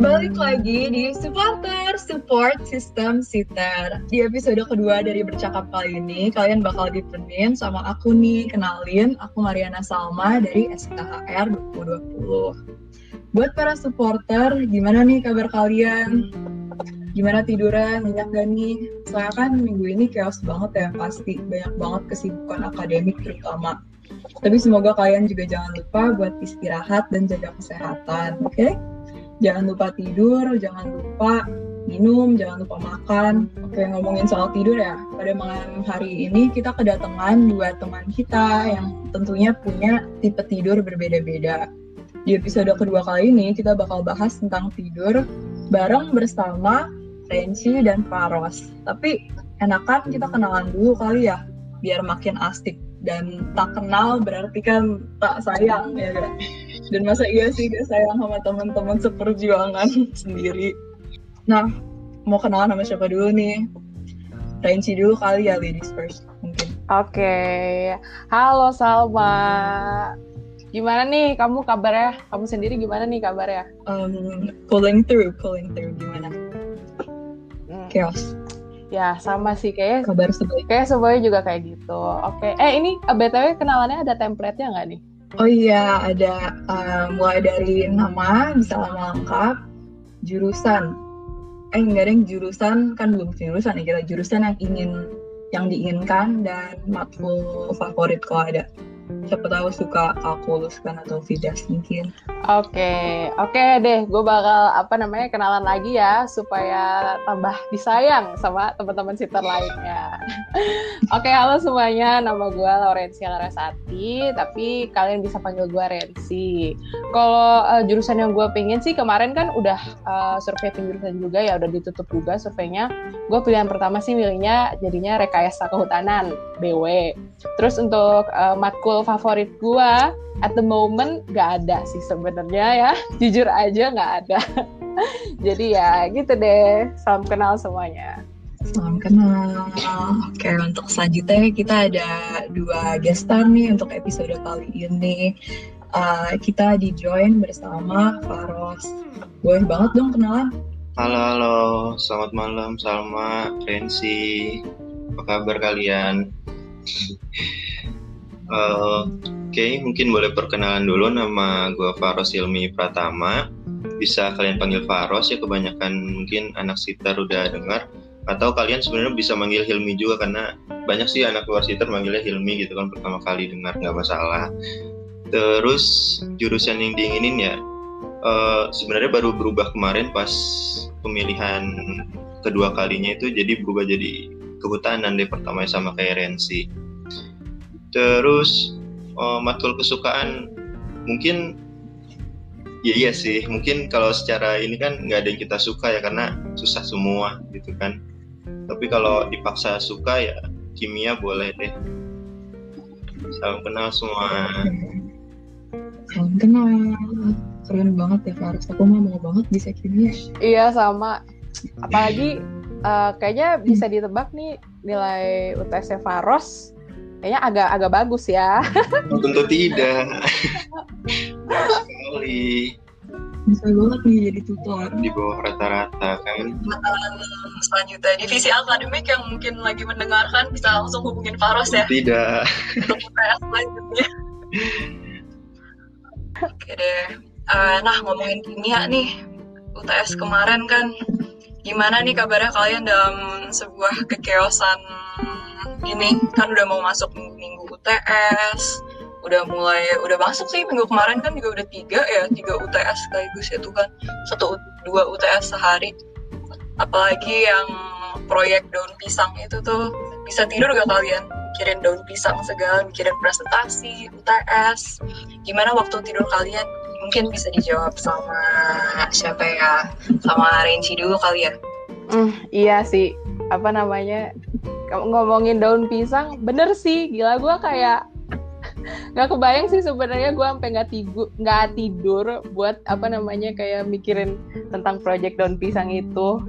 Balik lagi di supporter support system sitter. Di episode kedua dari bercakap kali ini, kalian bakal ditemenin sama aku nih, kenalin aku Mariana Salma dari SKHR 2020. Buat para supporter, gimana nih kabar kalian? Gimana tiduran? Nyenyak gak nih? Soalnya kan minggu ini chaos banget ya, pasti. Banyak banget kesibukan akademik terutama. Tapi semoga kalian juga jangan lupa buat istirahat dan jaga kesehatan, oke? Okay? Jangan lupa tidur, jangan lupa minum, jangan lupa makan. Oke, ngomongin soal tidur ya. Pada malam hari ini kita kedatangan dua teman kita yang tentunya punya tipe tidur berbeda-beda. Di episode kedua kali ini kita bakal bahas tentang tidur bareng bersama Renci dan Faros. Tapi enakan kita kenalan dulu kali ya, biar makin asik. Dan tak kenal berarti kan tak sayang ya kan? Dan masa iya sih gak sayang sama teman-teman seperjuangan sendiri. Nah mau kenalan sama siapa dulu nih? Renci dulu kali ya ladies first mungkin. Oke. Okay. halo Salma. Gimana nih? Kamu kabarnya? Kamu sendiri gimana nih kabarnya? Um, pulling through pulling through. Gimana? Hmm. chaos. Ya sama sih. Kayak kabar sebaik. kayak semuanya juga kayak gitu. Oke. Okay. eh ini btw kenalannya ada template-nya nggak nih Oh iya, ada uh, mulai dari nama, bisa nama lengkap, jurusan. Eh enggak ada jurusan kan belum jurusan ya kita jurusan yang ingin yang diinginkan dan matkul favorit kalau ada siapa tahu suka kalkulus kan atau vidas mungkin. Oke, okay. oke okay deh, gue bakal apa namanya kenalan lagi ya supaya tambah disayang sama teman-teman sitter lainnya. oke, okay, halo semuanya, nama gue Laurencia Larasati, tapi kalian bisa panggil gue Rensi. Kalau uh, jurusan yang gue pengen sih kemarin kan udah uh, survei penjurusan juga ya, udah ditutup juga surveinya. Gue pilihan pertama sih milihnya jadinya rekayasa kehutanan BW. Terus untuk uh, matkul favorit gue at the moment gak ada sih sebenarnya ya jujur aja gak ada jadi ya gitu deh salam kenal semuanya Salam kenal. Oke, untuk selanjutnya kita ada dua guest star nih untuk episode kali ini. Uh, kita di join bersama Faros. Boleh banget dong kenalan. Halo, halo. Selamat malam, Salma, Rensi. Apa kabar kalian? Uh, Oke, okay, mungkin boleh perkenalan dulu nama gue Faros Ilmi Pratama. Bisa kalian panggil Faros ya, kebanyakan mungkin anak sitar udah dengar. Atau kalian sebenarnya bisa manggil Hilmi juga karena banyak sih anak luar sitar manggilnya Hilmi gitu kan pertama kali dengar nggak masalah. Terus jurusan yang diinginin ya uh, sebenarnya baru berubah kemarin pas pemilihan kedua kalinya itu jadi berubah jadi kehutanan deh pertama sama kayak Rensi terus uh, matkul kesukaan mungkin ya iya sih mungkin kalau secara ini kan nggak ada yang kita suka ya karena susah semua gitu kan. Tapi kalau dipaksa suka ya kimia boleh deh. Salam kenal semua. Salam kenal. Keren banget ya Faris aku mah mau banget bisa kimia. Iya sama. Apalagi uh, kayaknya bisa ditebak nih nilai UTS Faros kayaknya agak agak bagus ya. Tentu tidak. sekali. Bisa banget nih jadi tutor. Di bawah rata-rata kan. selanjutnya divisi akademik yang mungkin lagi mendengarkan bisa langsung hubungin Faros ya. Tidak. Untuk UTS selanjutnya. Oke deh. Uh, nah ngomongin kimia nih, UTS kemarin kan gimana nih kabarnya kalian dalam sebuah kekeosan ini kan udah mau masuk minggu, minggu UTS udah mulai udah masuk sih minggu kemarin kan juga udah tiga ya tiga UTS sekaligus ya kan. Satu dua UTS sehari. Apalagi yang proyek daun pisang itu tuh bisa tidur gak kalian? Mikirin daun pisang segala mikirin presentasi UTS gimana waktu tidur kalian? Mungkin bisa dijawab sama siapa ya? Sama Renci dulu kali ya. Mm, iya sih. Apa namanya ngomongin daun pisang bener sih. Gila gue kayak nggak kebayang sih sebenarnya gue sampai nggak tidur nggak tidur buat apa namanya kayak mikirin tentang project daun pisang itu.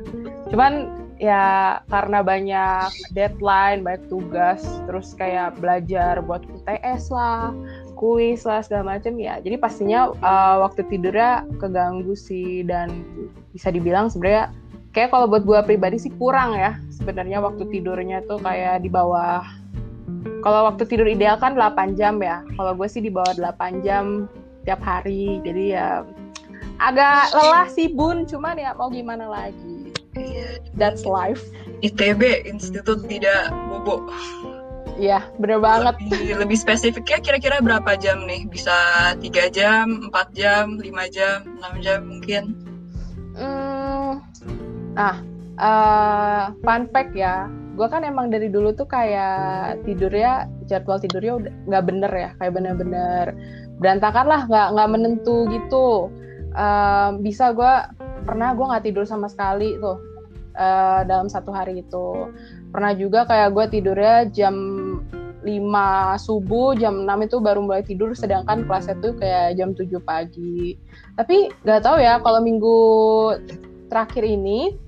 Cuman ya karena banyak deadline banyak tugas terus kayak belajar buat UTS lah kuis lah segala macam ya. Jadi pastinya uh, waktu tidurnya keganggu sih dan bisa dibilang sebenarnya kayak kalau buat gue pribadi sih kurang ya sebenarnya waktu tidurnya tuh kayak di bawah. Kalau waktu tidur ideal kan 8 jam ya kalau gue sih di bawah 8 jam tiap hari. Jadi ya agak lelah sih bun. Cuman ya mau gimana lagi? That's life. ITB Institut Tidak Bobo. Iya, bener banget. Lebih, lebih spesifiknya kira-kira berapa jam nih? Bisa tiga jam, empat jam, lima jam, enam jam mungkin? Hmm, nah, uh, fun fact ya, gue kan emang dari dulu tuh kayak tidurnya jadwal tidurnya udah nggak bener ya, kayak bener-bener berantakan lah, nggak nggak menentu gitu. Uh, bisa gue pernah gue nggak tidur sama sekali tuh uh, dalam satu hari itu pernah juga kayak gue tidurnya jam 5 subuh, jam 6 itu baru mulai tidur, sedangkan kelasnya tuh kayak jam 7 pagi. Tapi gak tahu ya, kalau minggu terakhir ini,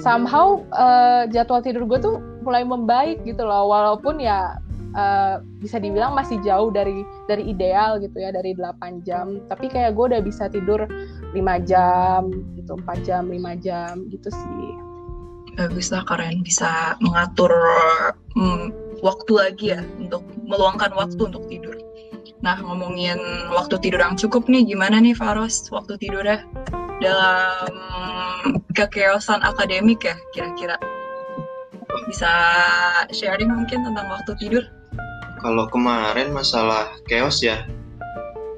somehow uh, jadwal tidur gue tuh mulai membaik gitu loh, walaupun ya uh, bisa dibilang masih jauh dari dari ideal gitu ya, dari 8 jam. Tapi kayak gue udah bisa tidur 5 jam, gitu, 4 jam, 5 jam gitu sih bagus lah kalian bisa mengatur hmm, waktu lagi ya untuk meluangkan waktu untuk tidur. Nah ngomongin waktu tidur yang cukup nih, gimana nih Faros waktu tidurnya dalam kekeosan akademik ya kira-kira? Bisa sharing mungkin tentang waktu tidur? Kalau kemarin masalah chaos ya,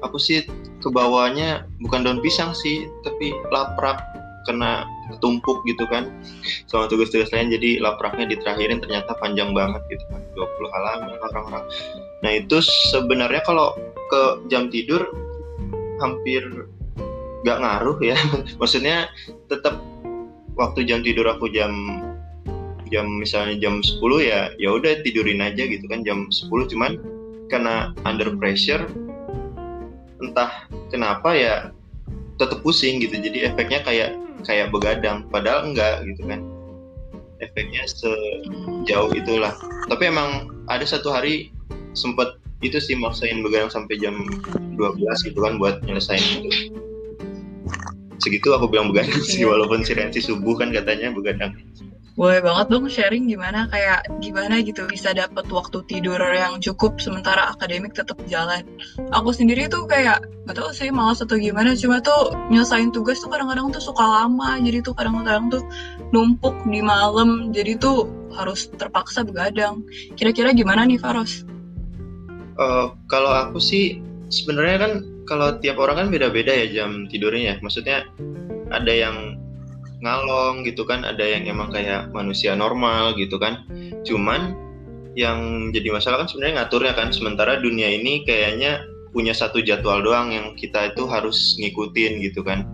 aku sih ke bawahnya bukan daun pisang sih, tapi laprak kena tumpuk gitu kan sama tugas-tugas lain jadi lapraknya diterakhirin ternyata panjang banget gitu kan 20 halaman orang-orang nah itu sebenarnya kalau ke jam tidur hampir gak ngaruh ya. Maksudnya tetap waktu jam tidur aku jam jam misalnya jam 10 ya ya udah tidurin aja gitu kan jam 10 cuman karena under pressure entah kenapa ya tetap pusing gitu. Jadi efeknya kayak kayak begadang. Padahal enggak gitu kan. Efeknya sejauh itulah. Tapi emang ada satu hari sempat itu sih maksain begadang sampai jam 12 gitu kan buat nyelesain itu segitu aku bilang begadang sih iya. walaupun si Rensi subuh kan katanya begadang boleh banget dong sharing gimana kayak gimana gitu bisa dapat waktu tidur yang cukup sementara akademik tetap jalan. Aku sendiri tuh kayak gak tau sih malas atau gimana cuma tuh nyelesain tugas tuh kadang-kadang tuh suka lama jadi tuh kadang-kadang tuh numpuk di malam jadi tuh harus terpaksa begadang. Kira-kira gimana nih Faros? Uh, kalau aku sih sebenarnya kan kalau tiap orang kan beda-beda ya jam tidurnya ya. Maksudnya ada yang ngalong gitu kan ada yang emang kayak manusia normal gitu kan. Cuman yang jadi masalah kan sebenarnya ngaturnya kan sementara dunia ini kayaknya punya satu jadwal doang yang kita itu harus ngikutin gitu kan.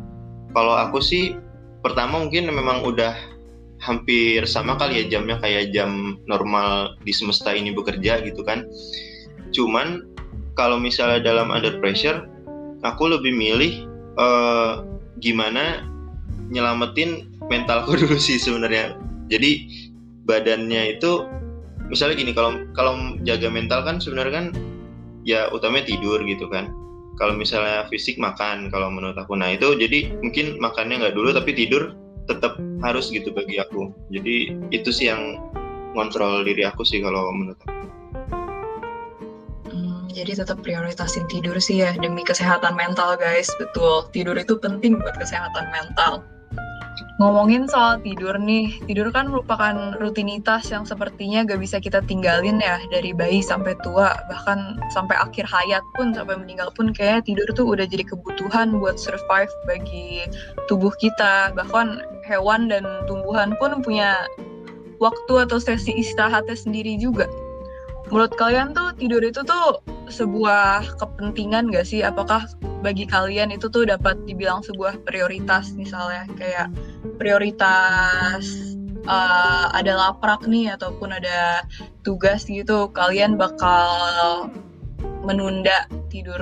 Kalau aku sih pertama mungkin memang udah hampir sama kali ya jamnya kayak jam normal di semesta ini bekerja gitu kan. Cuman kalau misalnya dalam under pressure aku lebih milih uh, gimana nyelamatin mentalku dulu sih sebenarnya. Jadi badannya itu misalnya gini kalau kalau jaga mental kan sebenarnya kan ya utamanya tidur gitu kan. Kalau misalnya fisik makan kalau menurut aku. Nah itu jadi mungkin makannya nggak dulu tapi tidur tetap harus gitu bagi aku. Jadi itu sih yang ngontrol diri aku sih kalau menurut aku jadi tetap prioritasin tidur sih ya demi kesehatan mental guys betul tidur itu penting buat kesehatan mental Ngomongin soal tidur nih, tidur kan merupakan rutinitas yang sepertinya gak bisa kita tinggalin ya dari bayi sampai tua, bahkan sampai akhir hayat pun, sampai meninggal pun kayaknya tidur tuh udah jadi kebutuhan buat survive bagi tubuh kita. Bahkan hewan dan tumbuhan pun punya waktu atau sesi istirahatnya sendiri juga. Menurut kalian tuh tidur itu tuh sebuah kepentingan gak sih? Apakah bagi kalian itu tuh dapat dibilang sebuah prioritas misalnya kayak prioritas uh, ada laprak nih ataupun ada tugas gitu kalian bakal menunda tidur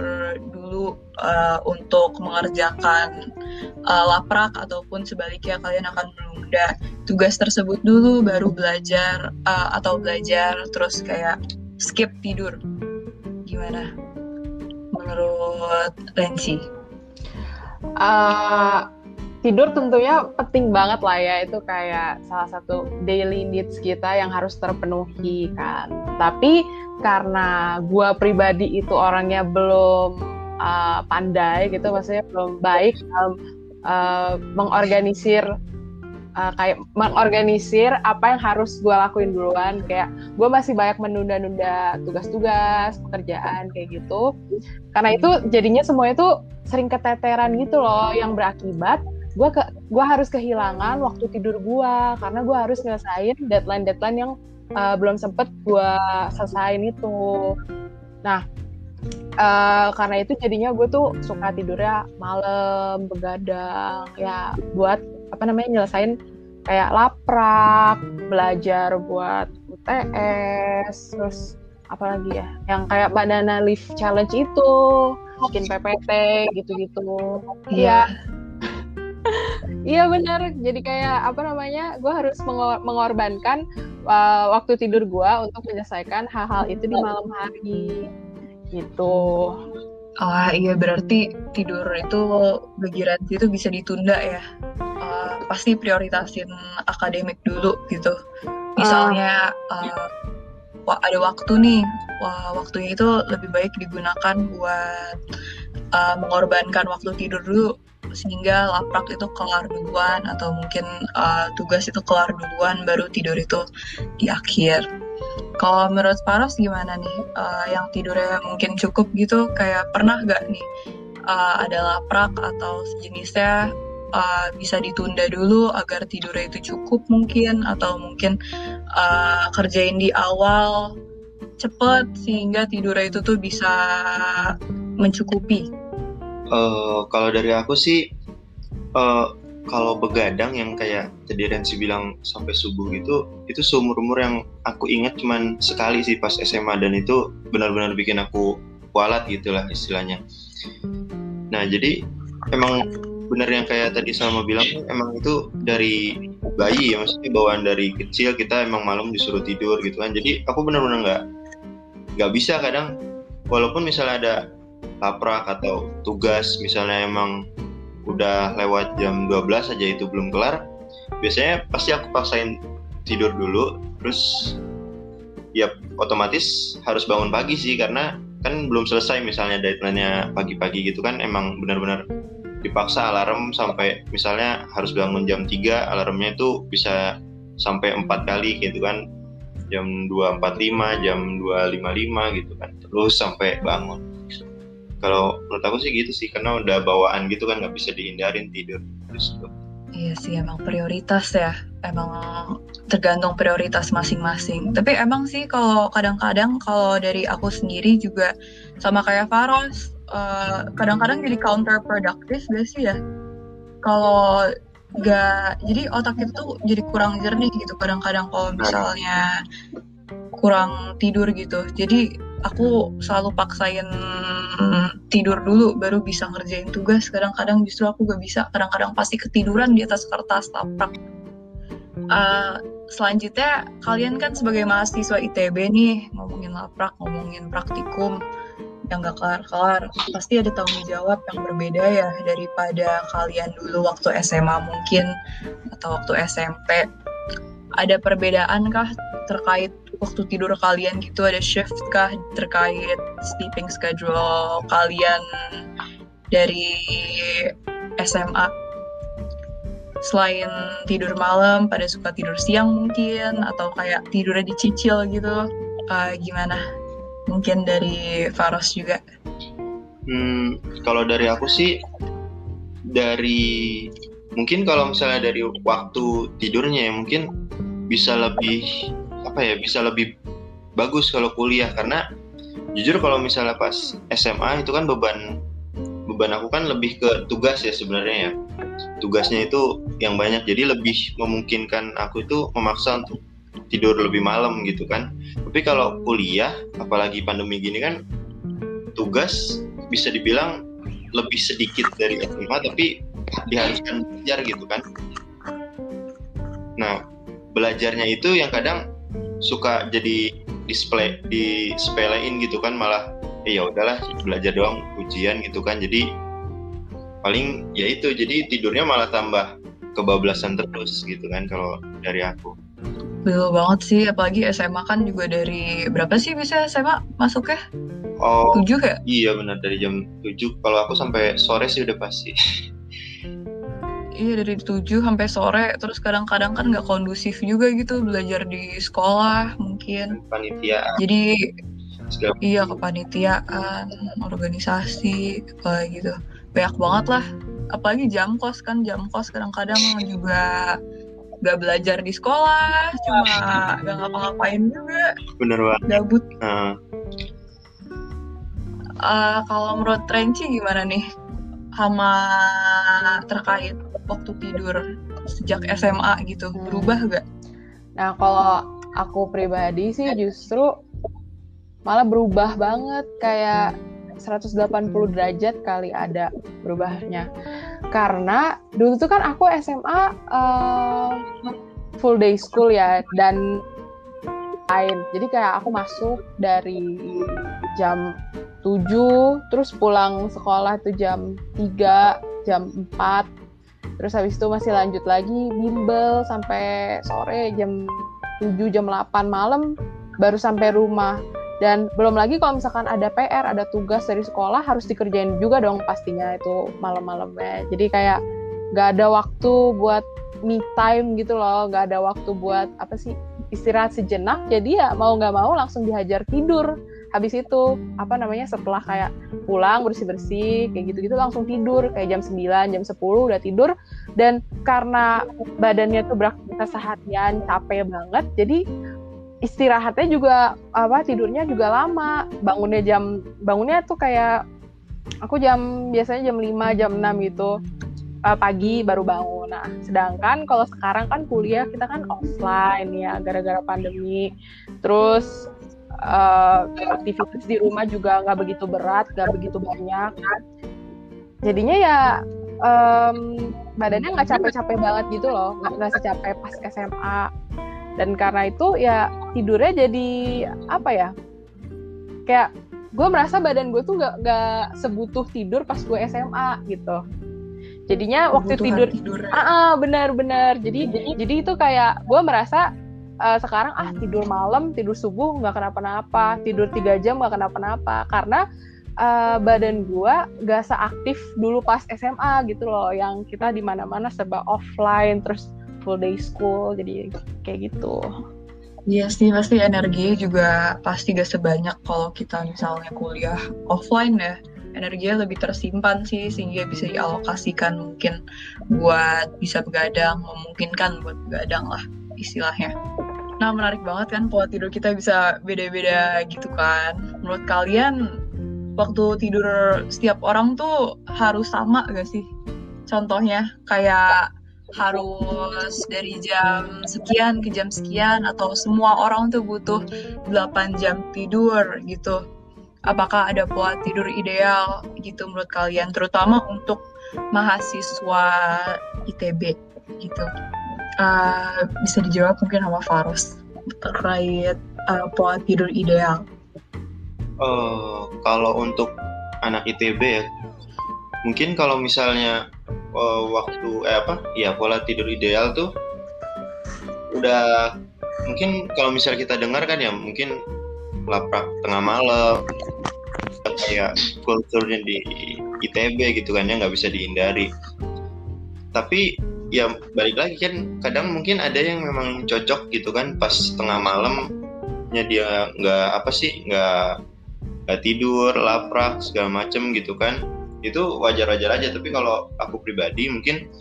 dulu uh, untuk mengerjakan uh, laprak ataupun sebaliknya kalian akan menunda tugas tersebut dulu baru belajar uh, atau belajar terus kayak skip tidur gimana? Menurut Renzi? Uh, tidur tentunya penting banget lah ya. Itu kayak salah satu daily needs kita yang harus terpenuhi kan. Tapi karena gue pribadi itu orangnya belum uh, pandai gitu maksudnya belum baik dalam uh, mengorganisir uh, kayak mengorganisir apa yang harus gue lakuin duluan. Kayak gue masih banyak menunda-nunda tugas-tugas pekerjaan kayak gitu. Karena itu jadinya semuanya tuh sering keteteran gitu loh. Yang berakibat gue ke gue harus kehilangan waktu tidur gue karena gue harus nyelesain deadline deadline yang uh, belum sempet gue selesaiin itu. Nah uh, karena itu jadinya gue tuh suka tidurnya malam begadang ya buat apa namanya nyelesain kayak laprak belajar buat UTS terus apalagi ya yang kayak banana leaf challenge itu bikin PPT gitu-gitu iya -gitu. Iya benar. Jadi kayak apa namanya? Gue harus mengor mengorbankan uh, waktu tidur gue untuk menyelesaikan hal-hal itu di malam hari. Gitu. Ah iya berarti tidur itu bagi Ranti itu bisa ditunda ya. Uh, pasti prioritasin akademik dulu gitu. Misalnya uh, ada waktu nih, wah waktunya itu lebih baik digunakan buat uh, mengorbankan waktu tidur dulu sehingga laprak itu kelar duluan atau mungkin uh, tugas itu kelar duluan baru tidur itu di akhir. Kalau menurut Paros gimana nih? Uh, yang tidurnya mungkin cukup gitu, kayak pernah gak nih uh, ada laprak atau sejenisnya uh, bisa ditunda dulu agar tidurnya itu cukup mungkin atau mungkin uh, kerjain di awal cepet sehingga tidurnya itu tuh bisa mencukupi Uh, kalau dari aku sih, uh, kalau begadang yang kayak tadi Rensi bilang sampai subuh gitu, itu seumur umur yang aku ingat cuman sekali sih pas SMA dan itu benar-benar bikin aku kualat gitulah istilahnya. Nah jadi emang benar yang kayak tadi Salma bilang emang itu dari bayi ya maksudnya bawaan dari kecil kita emang malam disuruh tidur gitu kan jadi aku benar-benar nggak nggak bisa kadang walaupun misalnya ada laprak atau tugas misalnya emang udah lewat jam 12 aja itu belum kelar biasanya pasti aku paksain tidur dulu terus ya otomatis harus bangun pagi sih karena kan belum selesai misalnya deadline-nya pagi-pagi gitu kan emang benar-benar dipaksa alarm sampai misalnya harus bangun jam 3 alarmnya itu bisa sampai empat kali gitu kan jam 2.45 jam 2.55 gitu kan terus sampai bangun kalau menurut aku sih gitu sih karena udah bawaan gitu kan nggak bisa dihindarin tidur. Terus Iya sih emang prioritas ya. Emang tergantung prioritas masing-masing. Tapi emang sih kalau kadang-kadang kalau dari aku sendiri juga sama kayak Faros uh, kadang-kadang jadi counterproductive gak sih ya? Kalau nggak jadi otak itu tuh jadi kurang jernih gitu kadang-kadang kalau misalnya kurang tidur gitu. Jadi aku selalu paksain tidur dulu baru bisa ngerjain tugas. Kadang-kadang justru aku gak bisa. Kadang-kadang pasti ketiduran di atas kertas laprak. Uh, selanjutnya kalian kan sebagai mahasiswa ITB nih ngomongin laprak ngomongin praktikum yang gak kelar-kelar pasti ada tanggung jawab yang berbeda ya daripada kalian dulu waktu SMA mungkin atau waktu SMP ada perbedaan kah terkait waktu tidur kalian gitu ada shift kah terkait sleeping schedule kalian dari SMA selain tidur malam pada suka tidur siang mungkin atau kayak tidurnya dicicil gitu uh, gimana? Mungkin dari Faros juga. Hmm, kalau dari aku sih dari mungkin kalau misalnya dari waktu tidurnya ya mungkin bisa lebih apa ya bisa lebih bagus kalau kuliah. Karena jujur kalau misalnya pas SMA itu kan beban beban aku kan lebih ke tugas ya sebenarnya ya. Tugasnya itu yang banyak. Jadi lebih memungkinkan aku itu memaksa untuk tidur lebih malam gitu kan. Tapi kalau kuliah apalagi pandemi gini kan tugas bisa dibilang lebih sedikit dari SMA tapi diharuskan belajar gitu kan. Nah belajarnya itu yang kadang suka jadi display di sepelein gitu kan malah eh, ya udahlah belajar doang ujian gitu kan jadi paling ya itu jadi tidurnya malah tambah kebablasan terus gitu kan kalau dari aku Betul banget sih, apalagi SMA kan juga dari berapa sih bisa SMA masuknya? oh Tujuh ya? iya benar dari jam 7 kalau aku sampai sore sih udah pasti Iya dari tujuh sampai sore, terus kadang-kadang kan nggak kondusif juga gitu belajar di sekolah mungkin. panitia Jadi segala iya kepanitiaan, organisasi, kayak gitu. Banyak banget lah. Apalagi jam kos kan, jam kos kadang-kadang juga nggak belajar di sekolah, cuma nggak ngapa-ngapain juga, bener banget gabut. Nah, Eh, kalau menurut Renci gimana nih sama terkait waktu tidur sejak SMA gitu Hmm. berubah gak? Nah, kalau aku pribadi sih justru malah berubah banget kayak 180 derajat kali ada berubahnya. Karena dulu tuh kan aku SMA eh, full day school ya dan lain. Jadi kayak aku masuk dari jam 7 terus pulang sekolah itu jam 3, jam 4 terus habis itu masih lanjut lagi bimbel sampai sore jam 7 jam 8 malam baru sampai rumah. Dan belum lagi kalau misalkan ada PR ada tugas dari sekolah harus dikerjain juga dong pastinya itu malam-malamnya. Jadi kayak nggak ada waktu buat me time gitu loh nggak ada waktu buat apa sih istirahat sejenak. Jadi ya mau nggak mau langsung dihajar tidur habis itu apa namanya setelah kayak pulang bersih bersih kayak gitu gitu langsung tidur. Kayak jam 9 jam 10 udah tidur. Dan karena badannya tuh beraktivitas seharian capek banget jadi istirahatnya juga apa tidurnya juga lama. Bangunnya jam bangunnya tuh kayak aku jam biasanya jam 5 jam 6 gitu uh, pagi baru bangun. Nah sedangkan kalau sekarang kan kuliah kita kan offline ya gara-gara pandemi. Terus uh, aktivitas di rumah juga nggak begitu berat nggak begitu banyak. Jadinya ya em, badannya nggak capek-capek banget gitu loh nggak nggak secapek pas SMA dan karena itu ya tidurnya jadi apa ya kayak gue merasa badan gue tuh nggak nggak sebutuh tidur pas gue SMA gitu. Jadinya waktu tidur tidur. ah ah, benar-benar. Jadi jadi itu kayak gue merasa eh, sekarang ah tidur malam tidur subuh nggak kenapa-napa. Tidur tiga jam nggak kenapa-napa. Karena eh, badan gue gak seaktif dulu pas SMA gitu loh yang kita di mana-mana serba offline terus full day school jadi kayak gitu. Iya sih pasti energi juga pasti gak sebanyak kalau kita misalnya kuliah offline ya. Energinya lebih tersimpan sih sehingga bisa dialokasikan mungkin buat bisa begadang memungkinkan buat begadang lah istilahnya. Nah menarik banget kan pola tidur kita bisa beda-beda gitu kan. Menurut kalian waktu tidur setiap orang tuh harus sama gak sih? Contohnya kayak harus dari jam sekian ke jam sekian atau semua orang tuh butuh 8 jam tidur gitu. Apakah ada pola tidur ideal gitu menurut kalian terutama untuk mahasiswa ITB gitu. Uh, bisa dijawab mungkin sama Faros terkait uh, pola tidur ideal. Eh, kalau untuk anak ITB ya, mungkin kalau misalnya eh, waktu eh apa, ya pola tidur ideal tuh udah mungkin kalau misalnya kita dengar kan ya mungkin laprak tengah malam kayak kulturnya di ITB gitu kan ya nggak bisa dihindari. Tapi ya balik lagi kan kadang mungkin ada yang memang cocok gitu kan pas tengah malamnya dia nggak apa sih nggak nggak tidur, laprak segala macem gitu kan, itu wajar-wajar aja. Tapi kalau aku pribadi mungkin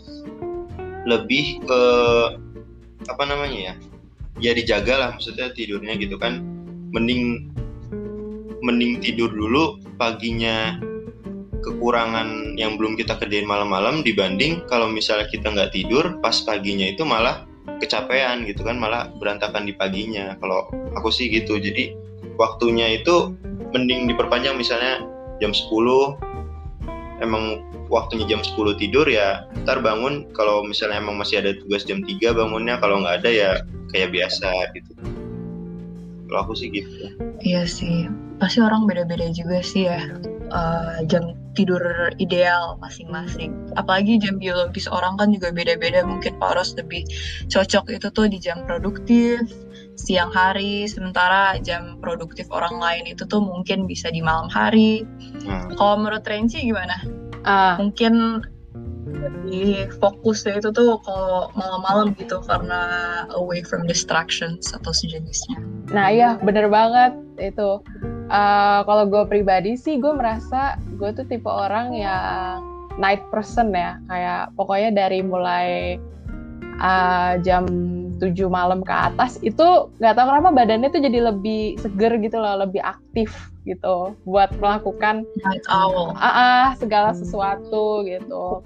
lebih ke apa namanya ya, ya dijaga lah maksudnya tidurnya gitu kan. Mending mending tidur dulu paginya kekurangan yang belum kita kerjain malam-malam dibanding kalau misalnya kita nggak tidur pas paginya itu malah kecapean gitu kan malah berantakan di paginya. Kalau aku sih gitu. Jadi waktunya itu mending diperpanjang misalnya jam 10 emang waktunya jam 10 tidur ya ntar bangun. Kalau misalnya emang masih ada tugas jam 3 bangunnya kalau nggak ada ya kayak biasa gitu. Kalau aku sih gitu. Iya sih, pasti orang beda-beda juga sih ya. Uh, jam tidur ideal masing-masing. Apalagi jam biologis orang kan juga beda-beda. Mungkin Paros lebih cocok itu tuh di jam produktif, siang hari, sementara jam produktif orang lain itu tuh mungkin bisa di malam hari. Hmm. Kalau menurut Renci gimana? Uh. Mungkin lebih fokusnya itu tuh kalau malam-malam gitu karena away from distractions atau sejenisnya. Nah iya bener banget itu. Uh, kalau gue pribadi sih gue merasa gue tuh tipe orang yang night person ya kayak pokoknya dari mulai uh, jam 7 malam ke atas itu nggak tahu kenapa badannya tuh jadi lebih seger gitu loh lebih aktif gitu buat melakukan uh, uh, segala sesuatu gitu.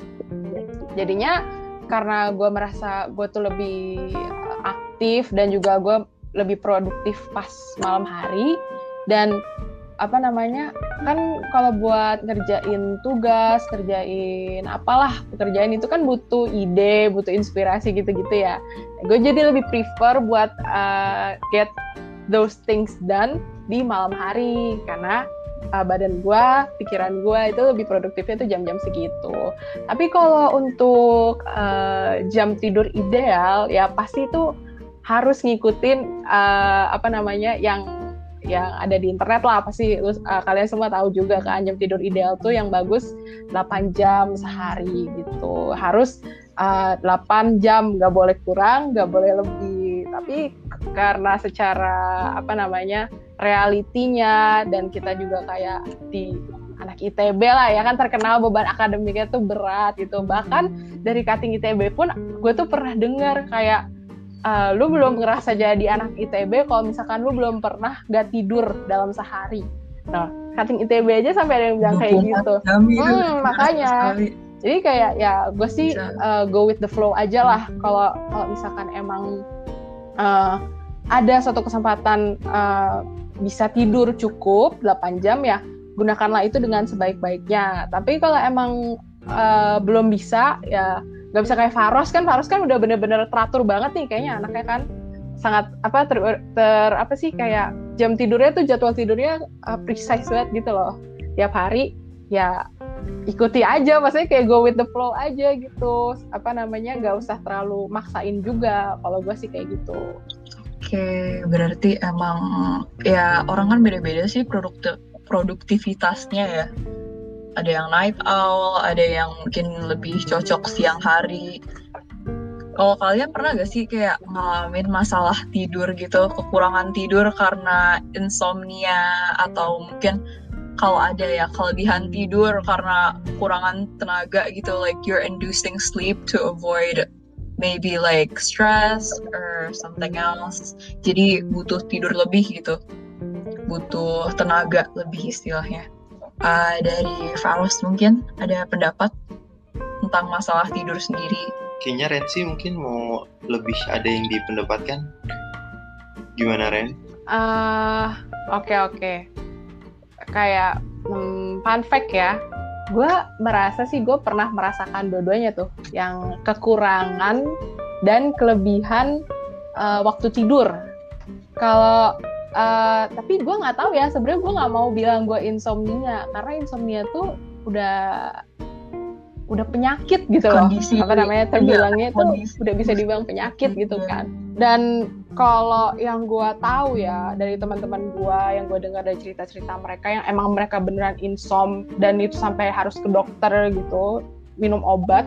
Jadinya karena gue merasa gue tuh lebih aktif dan juga gue lebih produktif pas malam hari dan apa namanya kan kalau buat ngerjain tugas kerjain apalah pekerjaan itu kan butuh ide butuh inspirasi gitu-gitu ya. Gue jadi lebih prefer buat uh, get those things done di malam hari. Karena uh, badan gue, pikiran gue itu lebih produktifnya tuh jam-jam segitu. Tapi kalau untuk uh, jam tidur ideal ya pasti itu harus ngikutin uh, apa namanya yang yang ada di internet lah. Pasti uh, kalian semua tahu juga kan jam tidur ideal tuh yang bagus 8 jam sehari gitu. Harus uh, 8 jam. Nggak boleh kurang nggak boleh lebih. Tapi karena secara apa namanya realitinya dan kita juga kayak di anak ITB lah ya kan terkenal beban akademiknya tuh berat gitu. Bahkan dari cutting ITB pun gue tuh pernah dengar kayak uh, lu belum ngerasa jadi anak ITB kalau misalkan lu belum pernah gak tidur dalam sehari. Nah cutting ITB aja sampai ada yang bilang kayak gitu. hmm, makanya. Jadi kayak ya gue sih uh, go with the flow aja lah kalau kalau misalkan emang uh, ada suatu kesempatan uh, bisa tidur cukup 8 jam ya gunakanlah itu dengan sebaik-baiknya. Tapi kalau emang uh, belum bisa ya nggak bisa kayak Faros kan Faros kan udah bener-bener teratur banget nih kayaknya anaknya kan. Sangat apa ter, ter apa sih kayak jam tidurnya tuh jadwal tidurnya uh, precise banget gitu loh. Tiap hari ya ikuti aja maksudnya kayak go with the flow aja gitu. Apa namanya nggak usah terlalu maksain juga kalau gue sih kayak gitu Oke, berarti emang ya orang kan beda-beda sih produktif produktivitasnya ya. Ada yang night owl, ada yang mungkin lebih cocok siang hari. Kalau kalian pernah gak sih kayak ngalamin masalah tidur gitu, kekurangan tidur karena insomnia atau mungkin kalau ada ya kelebihan tidur karena kekurangan tenaga gitu, like you're inducing sleep to avoid maybe like stress or something else. Jadi butuh tidur lebih gitu, butuh tenaga lebih istilahnya. Uh, dari Faros mungkin ada pendapat tentang masalah tidur sendiri. Kayaknya Rensi mungkin mau lebih ada yang dipendapatkan. Gimana Ren? Uh, oke okay, oke. Okay. Kayak um, fun fact ya, gue merasa sih gue pernah merasakan dua-duanya tuh. Yang kekurangan dan kelebihan uh, waktu tidur. Kalau uh, tapi gue nggak tahu ya sebenarnya gue nggak mau bilang gue insomnia karena insomnia tuh udah udah penyakit gitu loh. Kondisi, apa namanya iya, terbilangnya iya, tuh udah bisa dibilang penyakit gitu iya. kan. Dan kalau yang gue tahu ya dari teman-teman gue yang gue dengar dari cerita-cerita mereka yang emang mereka beneran insom dan itu sampai harus ke dokter gitu minum obat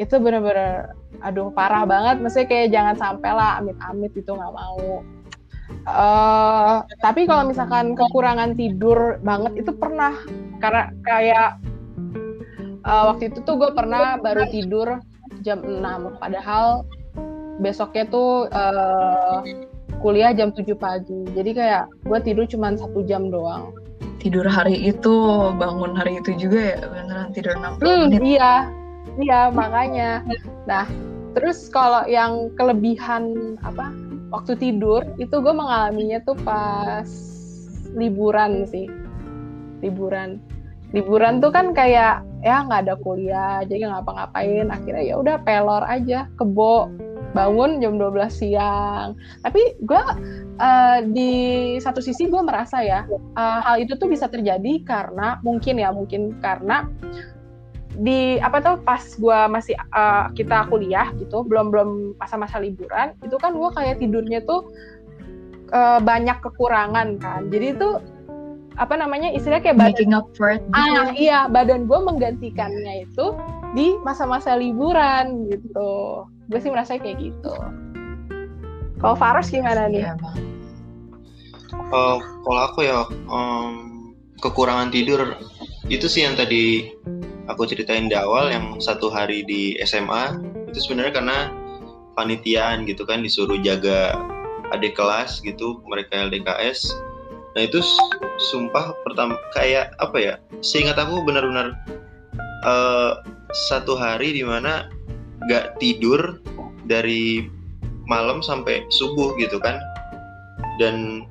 itu bener-bener aduh parah banget. Mesti kayak jangan sampai lah amit-amit itu nggak mau. Uh, tapi kalau misalkan kekurangan tidur banget itu pernah. Karena kayak uh, waktu itu tuh gue pernah baru tidur jam 6 padahal besoknya tuh uh, kuliah jam 7 pagi. Jadi kayak gue tidur cuma satu jam doang. Tidur hari itu bangun hari itu juga ya beneran tidur 60 hmm, menit. iya. Iya makanya. Nah terus kalau yang kelebihan apa waktu tidur itu gue mengalaminya tuh pas liburan sih. Liburan. Liburan tuh kan kayak ya nggak ada kuliah jadi ngapa-ngapain. Akhirnya ya udah pelor aja kebo bangun jam 12 siang. Tapi gue uh, di satu sisi gue merasa ya uh, hal itu tuh bisa terjadi karena mungkin ya mungkin karena di apa tuh pas gue masih uh, kita kuliah gitu belum belum masa-masa liburan itu kan gue kayak tidurnya tuh uh, banyak kekurangan kan jadi itu apa namanya istilahnya kayak badan up for it ah gitu. iya badan gue menggantikannya itu di masa-masa liburan gitu. Gue sih merasa kayak gitu. Kalau Faros gimana nih? Uh, kalau aku ya um, kekurangan tidur. Itu sih yang tadi aku ceritain di awal yang satu hari di SMA itu sebenarnya karena panitiaan gitu kan disuruh jaga adik kelas gitu mereka LDKS nah itu sumpah pertama kayak apa ya seingat aku benar-benar uh, satu hari di mana gak tidur dari malam sampai subuh gitu kan. Dan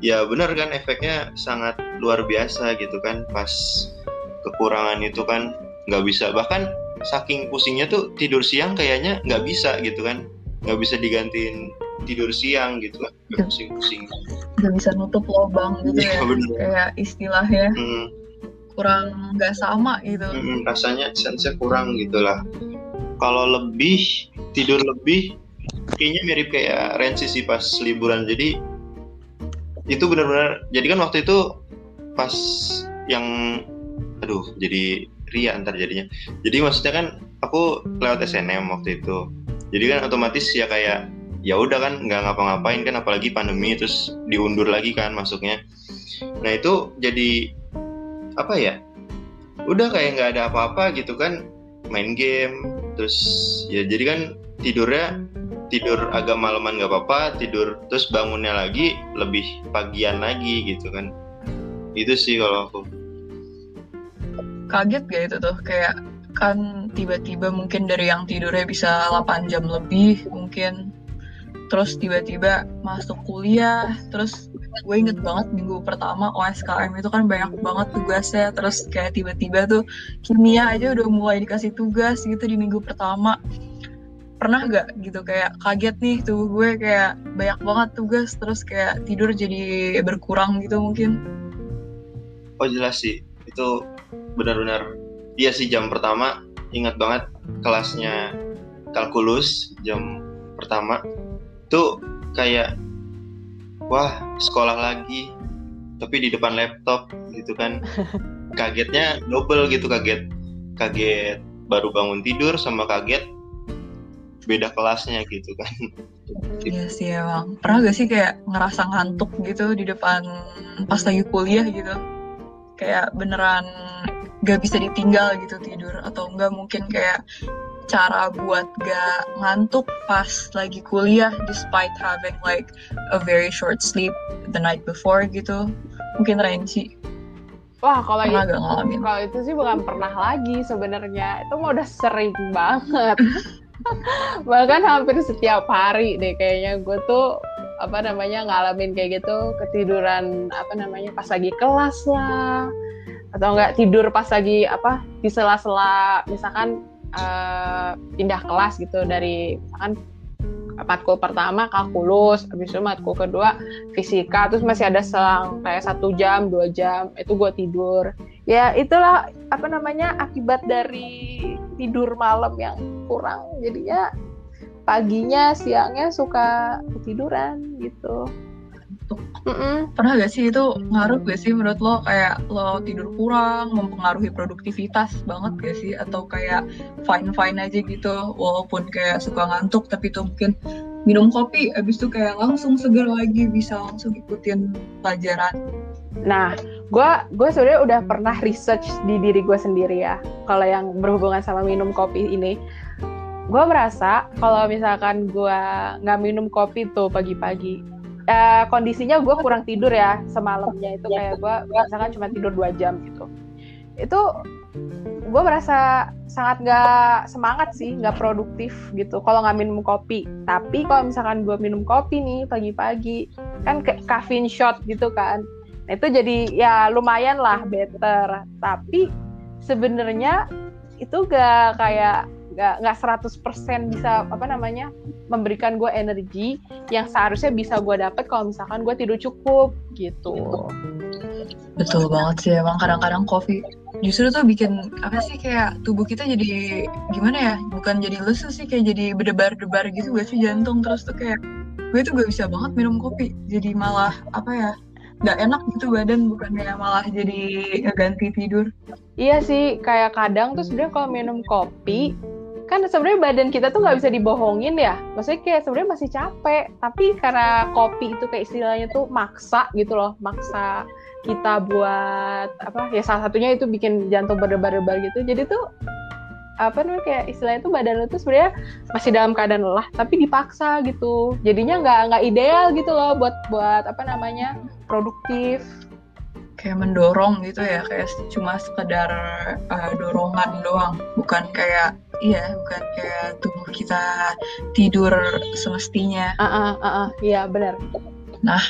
ya benar kan efeknya sangat luar biasa gitu kan pas kekurangan itu kan nggak bisa. Bahkan saking pusingnya tuh tidur siang kayaknya nggak bisa gitu kan nggak bisa digantiin tidur siang gitu kan nggak pusing-pusing. Nggak bisa nutup lubang gitu ya, ya. bener. kayak istilahnya hmm. kurang nggak sama gitu. Hmm, rasanya sense kurang gitulah. Kalau lebih tidur lebih kayaknya mirip kayak Rensi sih pas liburan. Jadi itu benar-benar jadi kan waktu itu pas yang aduh jadi ria antar jadinya. Jadi maksudnya kan aku lewat SNM waktu itu. Jadi kan otomatis ya kayak ya udah kan nggak ngapa-ngapain kan apalagi pandemi terus diundur lagi kan masuknya. Nah itu jadi apa ya udah kayak nggak ada apa-apa gitu kan main game terus ya jadi kan tidurnya tidur agak malaman nggak apa-apa tidur terus bangunnya lagi lebih pagian lagi gitu kan. Itu sih kalau aku. Kaget gak itu tuh? Kayak kan tiba-tiba mungkin dari yang tidurnya bisa 8 jam lebih mungkin terus tiba-tiba masuk kuliah terus gue inget banget minggu pertama OSKM itu kan banyak banget tugasnya terus kayak tiba-tiba tuh kimia aja udah mulai dikasih tugas gitu di minggu pertama. Pernah gak gitu kayak kaget nih tuh gue kayak banyak banget tugas terus kayak tidur jadi berkurang gitu mungkin? Oh jelas sih. Itu benar-benar iya sih jam pertama ingat banget kelasnya kalkulus jam pertama tuh kayak wah sekolah lagi tapi di depan laptop gitu kan. Kagetnya double gitu kaget kaget baru bangun tidur sama kaget beda kelasnya gitu kan. Iya sih emang. Pernah gak sih kayak ngerasa ngantuk gitu di depan pas lagi kuliah gitu? Kayak beneran gak bisa ditinggal gitu tidur atau enggak mungkin kayak cara buat gak ngantuk pas lagi kuliah despite having like a very short sleep the night before gitu. Mungkin Renci Wah kalau itu kalau itu sih bukan pernah lagi sebenarnya. Itu mau udah sering banget. Bahkan hampir setiap hari deh kayaknya gue tuh apa namanya ngalamin kayak gitu. Ketiduran apa namanya pas lagi kelas lah. Atau enggak tidur pas lagi apa di sela-sela. Misalkan uh, pindah kelas gitu dari misalkan matkul pertama kalkulus, habis itu matkul kedua fisika, terus masih ada selang kayak satu jam, dua jam, itu gue tidur. Ya itulah apa namanya akibat dari tidur malam yang kurang, jadinya paginya, siangnya suka ketiduran gitu ngantuk. Mm -mm. Pernah gak sih itu ngaruh gak sih menurut lo kayak lo tidur kurang, mempengaruhi produktivitas banget gak sih? Atau kayak fine-fine aja gitu walaupun kayak suka ngantuk tapi tuh mungkin minum kopi abis itu kayak langsung seger lagi bisa langsung ikutin pelajaran. Nah, gue gue sebenarnya udah pernah research di diri gue sendiri ya. Kalau yang berhubungan sama minum kopi ini, gue merasa kalau misalkan gue nggak minum kopi tuh pagi-pagi, uh, kondisinya gue kurang tidur ya semalamnya itu kayak gue misalkan cuma tidur dua jam gitu. Itu gue merasa sangat gak semangat sih gak produktif gitu kalau nggak minum kopi. Tapi kalau misalkan gue minum kopi nih pagi-pagi kan kayak caffeine shot gitu kan. Nah, itu jadi ya lumayan lah better. Tapi sebenarnya itu gak kayak nggak nggak 100% bisa apa namanya memberikan gue energi yang seharusnya bisa gue dapet kalau misalkan gue tidur cukup gitu. Betul banget sih emang kadang-kadang kopi justru tuh bikin apa sih kayak tubuh kita jadi gimana ya bukan jadi lesu sih kayak jadi berdebar-debar gitu gak sih jantung terus tuh kayak gue tuh gak bisa banget minum kopi jadi malah apa ya nggak enak gitu badan bukannya malah jadi ganti tidur. Iya sih kayak kadang tuh sebenarnya kalau minum kopi kan sebenarnya badan kita tuh nggak bisa dibohongin ya. Maksudnya kayak sebenarnya masih capek. Tapi karena kopi itu kayak istilahnya tuh maksa gitu loh. Maksa kita buat apa ya salah satunya itu bikin jantung berdebar-debar gitu. Jadi tuh apa namanya kayak istilahnya tuh badan lu tuh sebenarnya masih dalam keadaan lelah tapi dipaksa gitu. Jadinya nggak nggak ideal gitu loh buat buat apa namanya produktif kayak mendorong gitu ya kayak cuma sekedar uh, dorongan doang. Bukan kayak iya bukan kayak tubuh kita tidur semestinya. Ah uh, uh, uh, uh, iya benar. Nah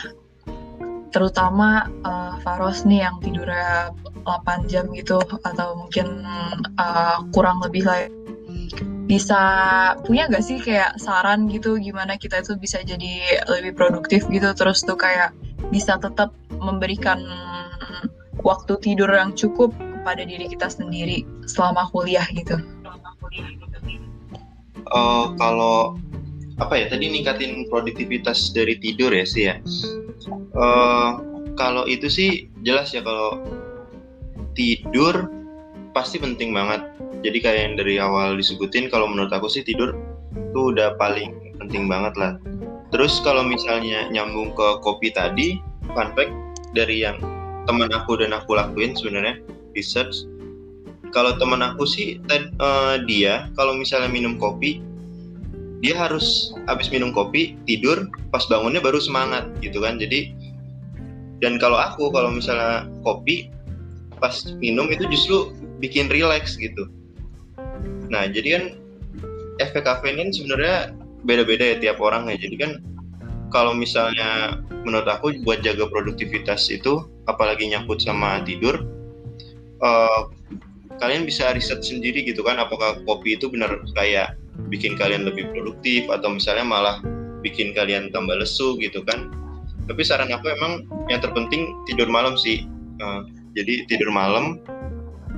terutama uh, Faros nih yang tidurnya 8 jam gitu atau mungkin uh, kurang lebih lah bisa punya gak sih kayak saran gitu gimana kita itu bisa jadi lebih produktif gitu? Terus tuh kayak bisa tetap memberikan waktu tidur yang cukup kepada diri kita sendiri selama kuliah gitu. Uh, kalau apa ya tadi ningkatin produktivitas dari tidur ya sih ya. Uh, kalau itu sih jelas ya kalau tidur pasti penting banget. Jadi kayak yang dari awal disebutin, kalau menurut aku sih tidur tuh udah paling penting banget lah. Terus kalau misalnya nyambung ke kopi tadi, fun fact dari yang teman aku dan aku lakuin sebenarnya research. Kalau teman aku sih uh, dia kalau misalnya minum kopi, dia harus habis minum kopi tidur, pas bangunnya baru semangat gitu kan. Jadi dan kalau aku kalau misalnya kopi pas minum itu justru bikin relax gitu. Nah, jadi kan efek kafein kan sebenarnya beda-beda ya tiap orang ya. Jadi kan kalau misalnya menurut aku buat jaga produktivitas itu apalagi nyangkut sama tidur uh, kalian bisa riset sendiri gitu kan apakah kopi itu benar kayak bikin kalian lebih produktif atau misalnya malah bikin kalian tambah lesu gitu kan. Tapi saran aku emang yang terpenting tidur malam sih. Uh, jadi tidur malam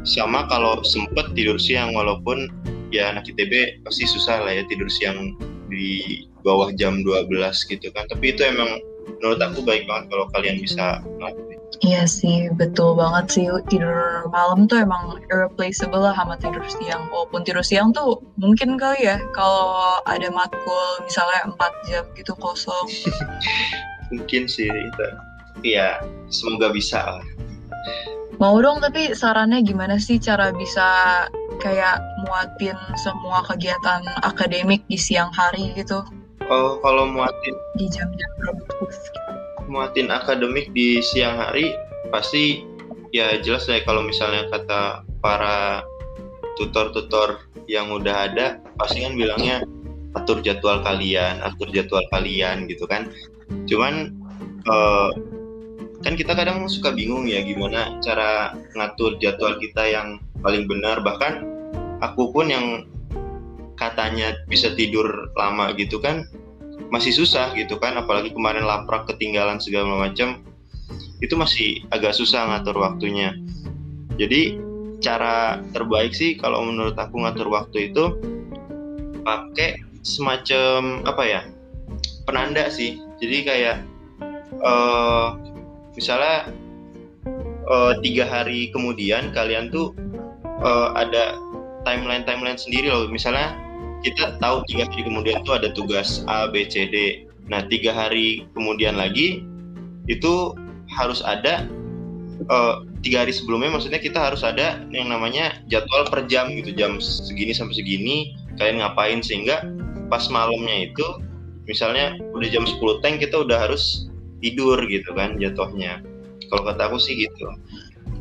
sama kalau sempet tidur siang walaupun ya anak ITB pasti susah lah ya tidur siang di bawah jam 12 gitu kan tapi itu emang menurut aku baik banget kalau kalian bisa ngelakuin Iya sih, betul banget sih. Tidur malam tuh emang irreplaceable lah sama tidur siang. Walaupun tidur siang tuh mungkin kali ya kalau ada matkul misalnya 4 jam gitu kosong. mungkin sih itu. Iya, semoga bisa lah. Mau dong, tapi sarannya gimana sih cara bisa kayak muatin semua kegiatan akademik di siang hari gitu? Oh, kalau muatin di jam-jam produktif. Muatin akademik di siang hari pasti ya jelas ya kalau misalnya kata para tutor-tutor yang udah ada pasti kan bilangnya atur jadwal kalian, atur jadwal kalian gitu kan. Cuman uh, kan kita kadang suka bingung ya gimana cara ngatur jadwal kita yang paling benar bahkan aku pun yang katanya bisa tidur lama gitu kan masih susah gitu kan apalagi kemarin laprak ketinggalan segala macam itu masih agak susah ngatur waktunya. Jadi cara terbaik sih kalau menurut aku ngatur waktu itu pakai semacam apa ya penanda sih. Jadi kayak uh, misalnya uh, tiga hari kemudian kalian tuh uh, ada timeline timeline sendiri loh. Misalnya kita tahu tiga hari kemudian tuh ada tugas A B C D. Nah tiga hari kemudian lagi itu harus ada uh, tiga hari sebelumnya maksudnya kita harus ada yang namanya jadwal per jam gitu jam segini sampai segini kalian ngapain sehingga pas malamnya itu misalnya udah jam 10 tank kita udah harus tidur gitu kan jatuhnya. Kalau kata aku sih gitu.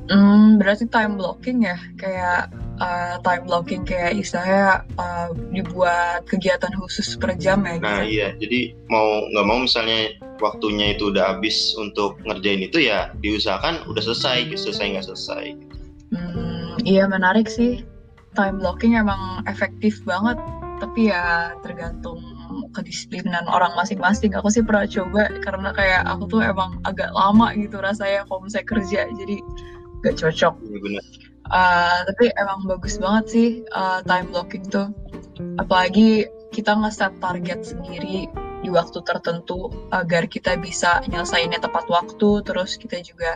Hmm, berarti time blocking ya, kayak uh, time blocking kayak istilahnya uh, dibuat kegiatan khusus per jam ya. Gitu. Nah iya, jadi mau nggak mau misalnya waktunya itu udah habis untuk ngerjain itu ya diusahakan udah selesai, selesai nggak selesai. Hmm, iya menarik sih. time blocking emang efektif banget tapi ya tergantung kedisiplinan orang masing-masing aku sih pernah coba karena kayak aku tuh emang agak lama gitu rasanya kalau misalnya kerja jadi gak cocok Uh, tapi emang bagus banget sih uh, time blocking tuh apalagi kita nge-set target sendiri di waktu tertentu agar kita bisa nyelesainnya tepat waktu terus kita juga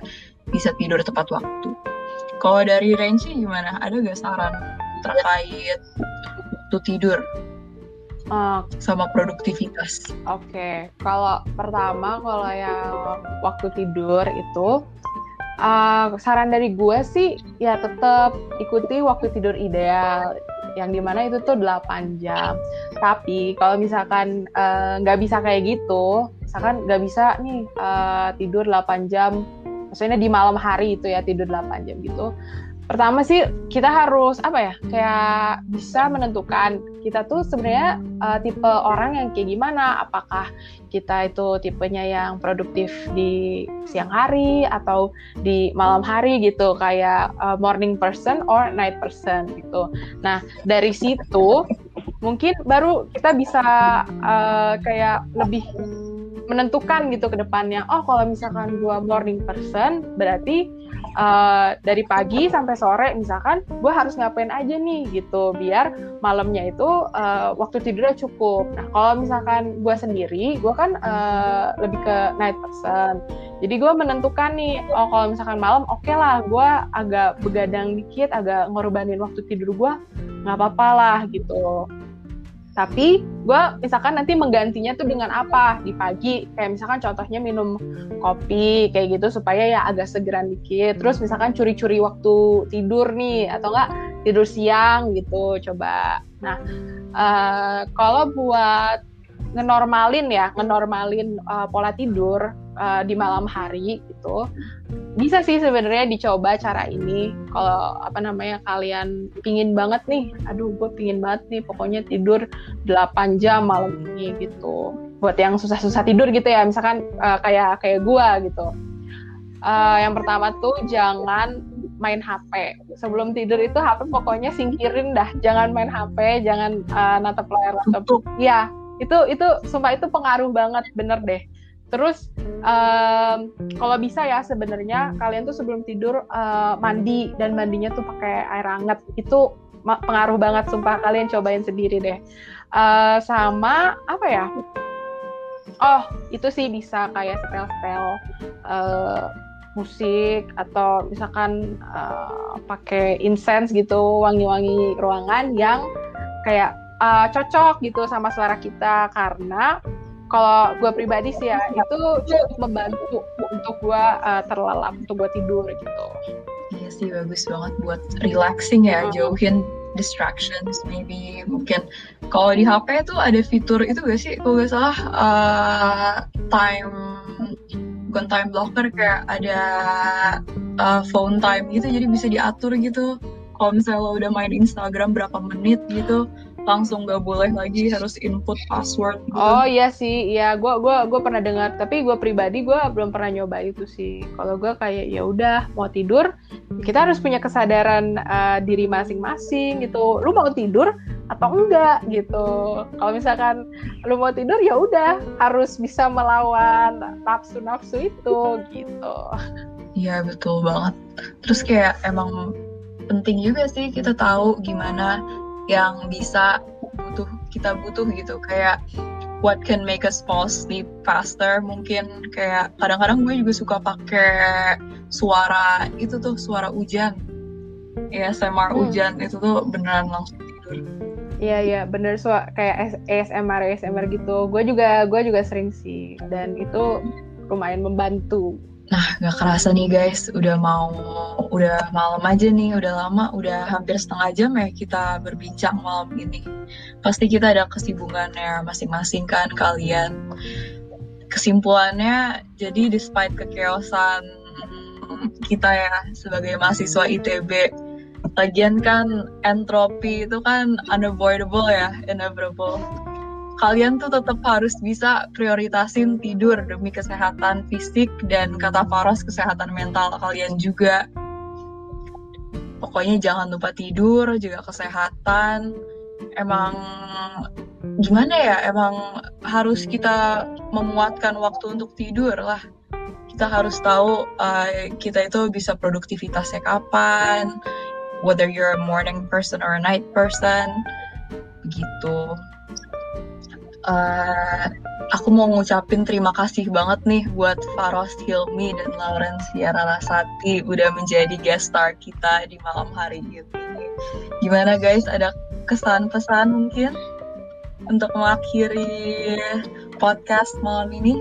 bisa tidur tepat waktu kalau dari Renci gimana ada gak saran terkait waktu tidur Uh, sama produktivitas. Oke, okay. kalau pertama kalau yang waktu tidur itu uh, saran dari gue sih ya tetap ikuti waktu tidur ideal yang di mana itu tuh 8 jam. Tapi kalau misalkan nggak uh, bisa kayak gitu, misalkan nggak bisa nih uh, tidur 8 jam, maksudnya di malam hari itu ya tidur 8 jam gitu pertama sih kita harus apa ya kayak bisa menentukan kita tuh sebenarnya uh, tipe orang yang kayak gimana apakah kita itu tipenya yang produktif di siang hari atau di malam hari gitu kayak uh, morning person or night person gitu nah dari situ mungkin baru kita bisa uh, kayak lebih menentukan gitu ke depannya oh kalau misalkan gue morning person berarti uh, dari pagi sampai sore misalkan gue harus ngapain aja nih gitu biar malamnya itu uh, waktu tidurnya cukup. Nah kalau misalkan gue sendiri gue kan uh, lebih ke night person. Jadi gue menentukan nih oh kalau misalkan malam oke okay lah gue agak begadang dikit agak ngorbanin waktu tidur gue nggak apa-apa lah gitu. Tapi gue misalkan nanti menggantinya tuh dengan apa? Di pagi kayak misalkan contohnya minum kopi kayak gitu supaya ya agak segeran dikit. Terus misalkan curi-curi waktu tidur nih atau enggak tidur siang gitu coba. Nah uh, kalau buat ngenormalin ya ngenormalin uh, pola tidur uh, di malam hari gitu. Bisa sih sebenarnya dicoba cara ini. Kalau apa namanya kalian pingin banget nih aduh gue pingin banget nih pokoknya tidur 8 jam malam ini gitu. Buat yang susah-susah tidur gitu ya misalkan uh, kayak kayak gue gitu. Uh, yang pertama tuh jangan main HP sebelum tidur itu HP pokoknya singkirin dah. Jangan main HP jangan uh, natap layar laptop. Ya itu itu sumpah itu pengaruh banget bener deh Terus um, kalau bisa ya sebenarnya kalian tuh sebelum tidur uh, mandi dan mandinya tuh pakai air hangat itu pengaruh banget sumpah kalian cobain sendiri deh. Uh, sama apa ya? Oh itu sih bisa kayak setel-setel uh, musik atau misalkan uh, pakai incense gitu wangi-wangi ruangan yang kayak uh, cocok gitu sama suara kita. Karena kalau gue pribadi sih ya itu cukup membantu untuk gue uh, terlelap untuk gue tidur gitu. Iya sih bagus banget buat relaxing ya hmm. jauhin distractions maybe mungkin kalau di HP tuh ada fitur itu gak sih? Kalau gak salah uh, time bukan time blocker kayak ada uh, phone time gitu jadi bisa diatur gitu. Kalau misalnya lo udah main Instagram berapa menit gitu langsung gak boleh lagi harus input password gitu. Oh iya sih, iya gue gua gua pernah dengar, tapi gue pribadi gue belum pernah nyoba itu sih. Kalau gue kayak ya udah mau tidur, kita harus punya kesadaran uh, diri masing-masing gitu. Lu mau tidur atau enggak gitu. Kalau misalkan lu mau tidur ya udah harus bisa melawan nafsu-nafsu itu gitu. Iya betul banget. Terus kayak emang penting juga sih kita tahu gimana yang bisa butuh kita butuh gitu kayak what can make us fall asleep faster mungkin kayak kadang-kadang gue juga suka pakai suara itu tuh suara hujan ASMR hmm. hujan itu tuh beneran langsung tidur Iya iya bener so kayak ASMR ASMR gitu. Gue juga gue juga sering sih dan itu lumayan membantu. Nah, gak kerasa nih guys, udah mau, udah malam aja nih, udah lama, udah hampir setengah jam ya kita berbincang malam ini. Pasti kita ada kesibukannya masing-masing kan kalian. Kesimpulannya, jadi despite kekeosan kita ya sebagai mahasiswa ITB, lagian kan entropi itu kan unavoidable ya, inevitable kalian tuh tetap harus bisa prioritasin tidur demi kesehatan fisik dan kata Faros kesehatan mental kalian juga. pokoknya jangan lupa tidur juga kesehatan. Emang gimana ya emang harus kita memuatkan waktu untuk tidur lah. Kita harus tahu uh, kita itu bisa produktivitasnya kapan whether you're a morning person or a night person. Begitu uh, aku mau ngucapin terima kasih banget nih buat Faros Hilmi dan Laurencia Rasati udah menjadi guest star kita di malam hari ini. Gimana guys, ada kesan-pesan mungkin untuk mengakhiri podcast malam ini?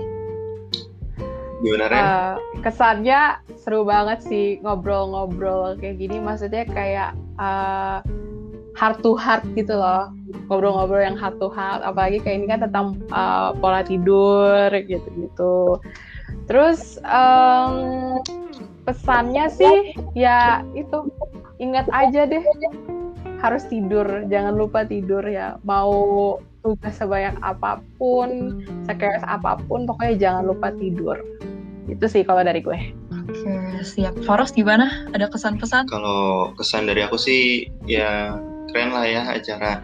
Gimana Ren? Uh, kesannya seru banget sih ngobrol-ngobrol kayak gini. Maksudnya kayak uh, heart to heart gitu loh. Ngobrol-ngobrol yang heart to heart. Apalagi kayak ini kan tentang uh, pola tidur gitu-gitu. Terus um, pesannya sih ya itu ingat aja deh harus tidur. Jangan lupa tidur ya. Mau tugas sebanyak apa pun sekeras apa pun pokoknya jangan lupa tidur. Itu sih kalau dari gue. Oke, siap. Faros gimana? Ada kesan-pesan? Kalau kesan dari aku sih ya keren lah ya acara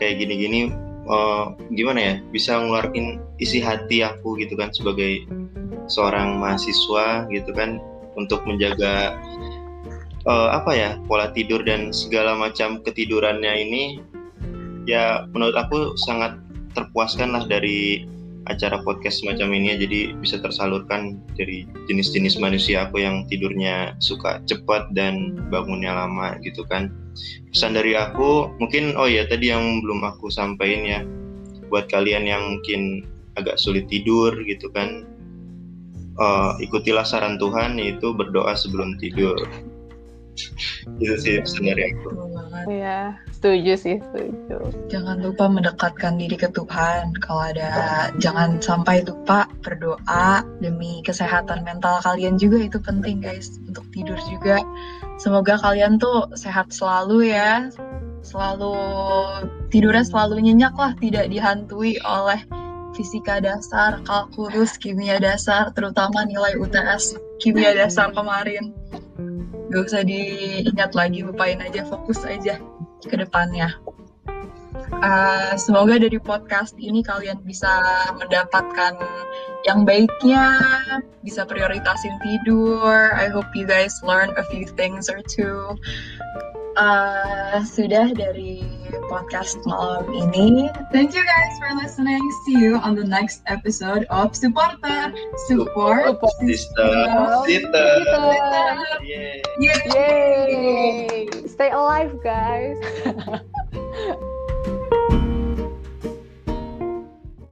kayak gini-gini. Uh, gimana ya bisa ngeluarin isi hati aku gitu kan sebagai seorang mahasiswa gitu kan untuk menjaga uh, apa ya pola tidur dan segala macam ketidurannya ini. Ya menurut aku sangat terpuaskan lah dari acara podcast semacam ini ya, jadi bisa tersalurkan dari jenis-jenis manusia aku yang tidurnya suka cepat dan bangunnya lama gitu kan. Pesan dari aku mungkin oh ya tadi yang belum aku sampaikan ya buat kalian yang mungkin agak sulit tidur gitu kan uh, ikutilah saran Tuhan yaitu berdoa sebelum tidur itu sih pesan dari aku Iya, setuju sih, setuju. Jangan lupa mendekatkan diri ke Tuhan. Kalau ada, jangan sampai lupa berdoa demi kesehatan mental kalian juga itu penting guys untuk tidur juga. Semoga kalian tuh sehat selalu ya, selalu tidurnya selalu nyenyak lah, tidak dihantui oleh fisika dasar, kalkulus, kimia dasar, terutama nilai UTS kimia dasar kemarin gak usah diingat lagi lupain aja fokus aja ke depannya. Uh, semoga dari podcast ini kalian bisa mendapatkan yang baiknya bisa prioritasin tidur. I hope you guys learn a few things or two uh, sudah dari podcast malam ini. Thank you guys for listening. See you on the next episode of Supporter. Support, Support Sister. Sister. Yay. Yay. Yay. Stay alive, guys.